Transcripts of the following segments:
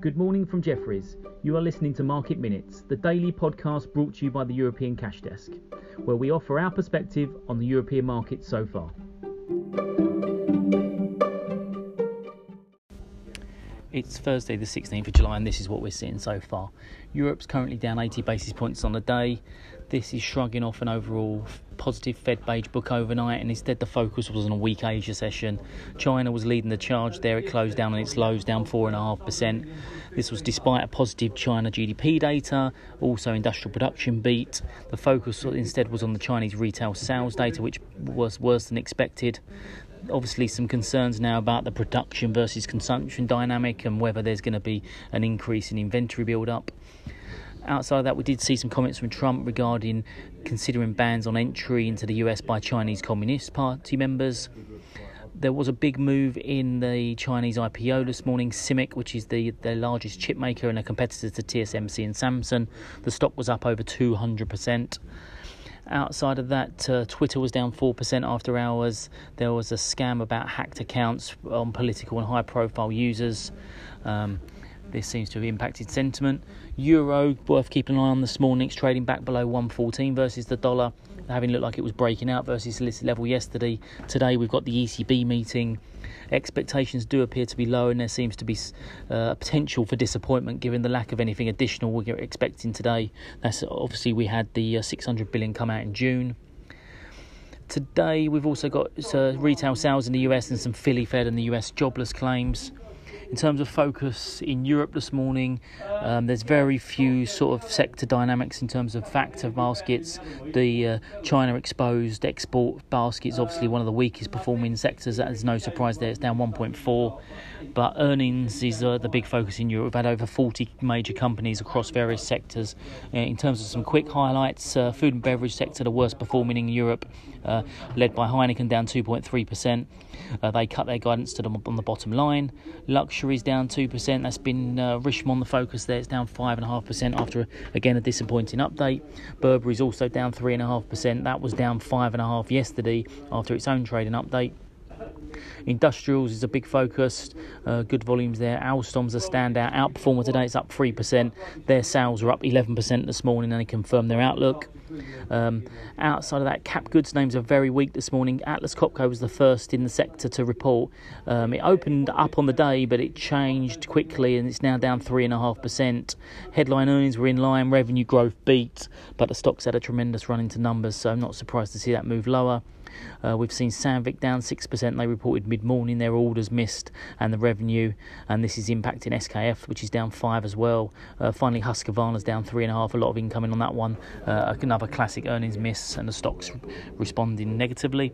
Good morning from Jefferies. You are listening to Market Minutes, the daily podcast brought to you by the European Cash Desk, where we offer our perspective on the European market so far. It's Thursday, the 16th of July, and this is what we're seeing so far. Europe's currently down 80 basis points on the day. This is shrugging off an overall positive Fed beige book overnight, and instead the focus was on a weak Asia session. China was leading the charge there. It closed down on its lows, down 4.5%. This was despite a positive China GDP data, also industrial production beat. The focus instead was on the Chinese retail sales data, which was worse than expected obviously some concerns now about the production versus consumption dynamic and whether there's going to be an increase in inventory build up. Outside of that, we did see some comments from Trump regarding considering bans on entry into the US by Chinese Communist Party members. There was a big move in the Chinese IPO this morning. SMIC, which is the, the largest chip maker and a competitor to TSMC and Samsung, the stock was up over 200%. Outside of that, uh, Twitter was down 4% after hours. There was a scam about hacked accounts on political and high profile users. Um, this seems to have impacted sentiment. Euro, worth keeping an eye on this morning. It's trading back below 114 versus the dollar, having looked like it was breaking out versus this level yesterday. Today we've got the ECB meeting expectations do appear to be low, and there seems to be uh, potential for disappointment given the lack of anything additional we're expecting today. That's obviously we had the uh, 600 billion come out in June. Today we've also got uh, retail sales in the US and some Philly Fed and the US jobless claims. In terms of focus in Europe this morning, um, there's very few sort of sector dynamics in terms of factor baskets. The uh, China exposed export basket is obviously one of the weakest performing sectors. That is no surprise there. It's down 1.4. But earnings is uh, the big focus in Europe. We've had over 40 major companies across various sectors. Uh, in terms of some quick highlights, uh, food and beverage sector, the worst performing in Europe, uh, led by Heineken, down 2.3%. Uh, they cut their guidance to the, on the bottom line. Luxury's down 2%. That's been uh, the focus there. It's down 5.5% after, again, a disappointing update. Burberry's also down 3.5%. That was down 5.5% yesterday after its own trading update. Industrials is a big focus, uh, good volumes there. Alstom's a standout outperformer today, it's up 3%. Their sales are up 11% this morning and they confirm their outlook. Um, outside of that, cap goods names are very weak this morning. Atlas Copco was the first in the sector to report. Um, it opened up on the day, but it changed quickly and it's now down 3.5%. Headline earnings were in line, revenue growth beat, but the stock's had a tremendous run into numbers, so I'm not surprised to see that move lower. Uh, we've seen Sandvik down 6%. They reported mid morning their orders missed and the revenue, and this is impacting SKF, which is down 5 as well. Uh, finally, Husqvarna's down 3.5. A lot of incoming on that one. Uh, another classic earnings miss, and the stock's responding negatively.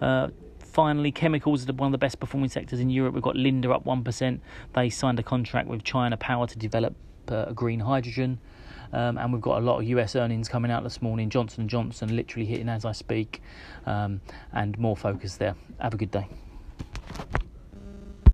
Uh, finally, chemicals are one of the best performing sectors in Europe. We've got Linde up 1%. They signed a contract with China Power to develop uh, green hydrogen. Um, and we've got a lot of US earnings coming out this morning. Johnson & Johnson literally hitting as I speak, um, and more focus there. Have a good day.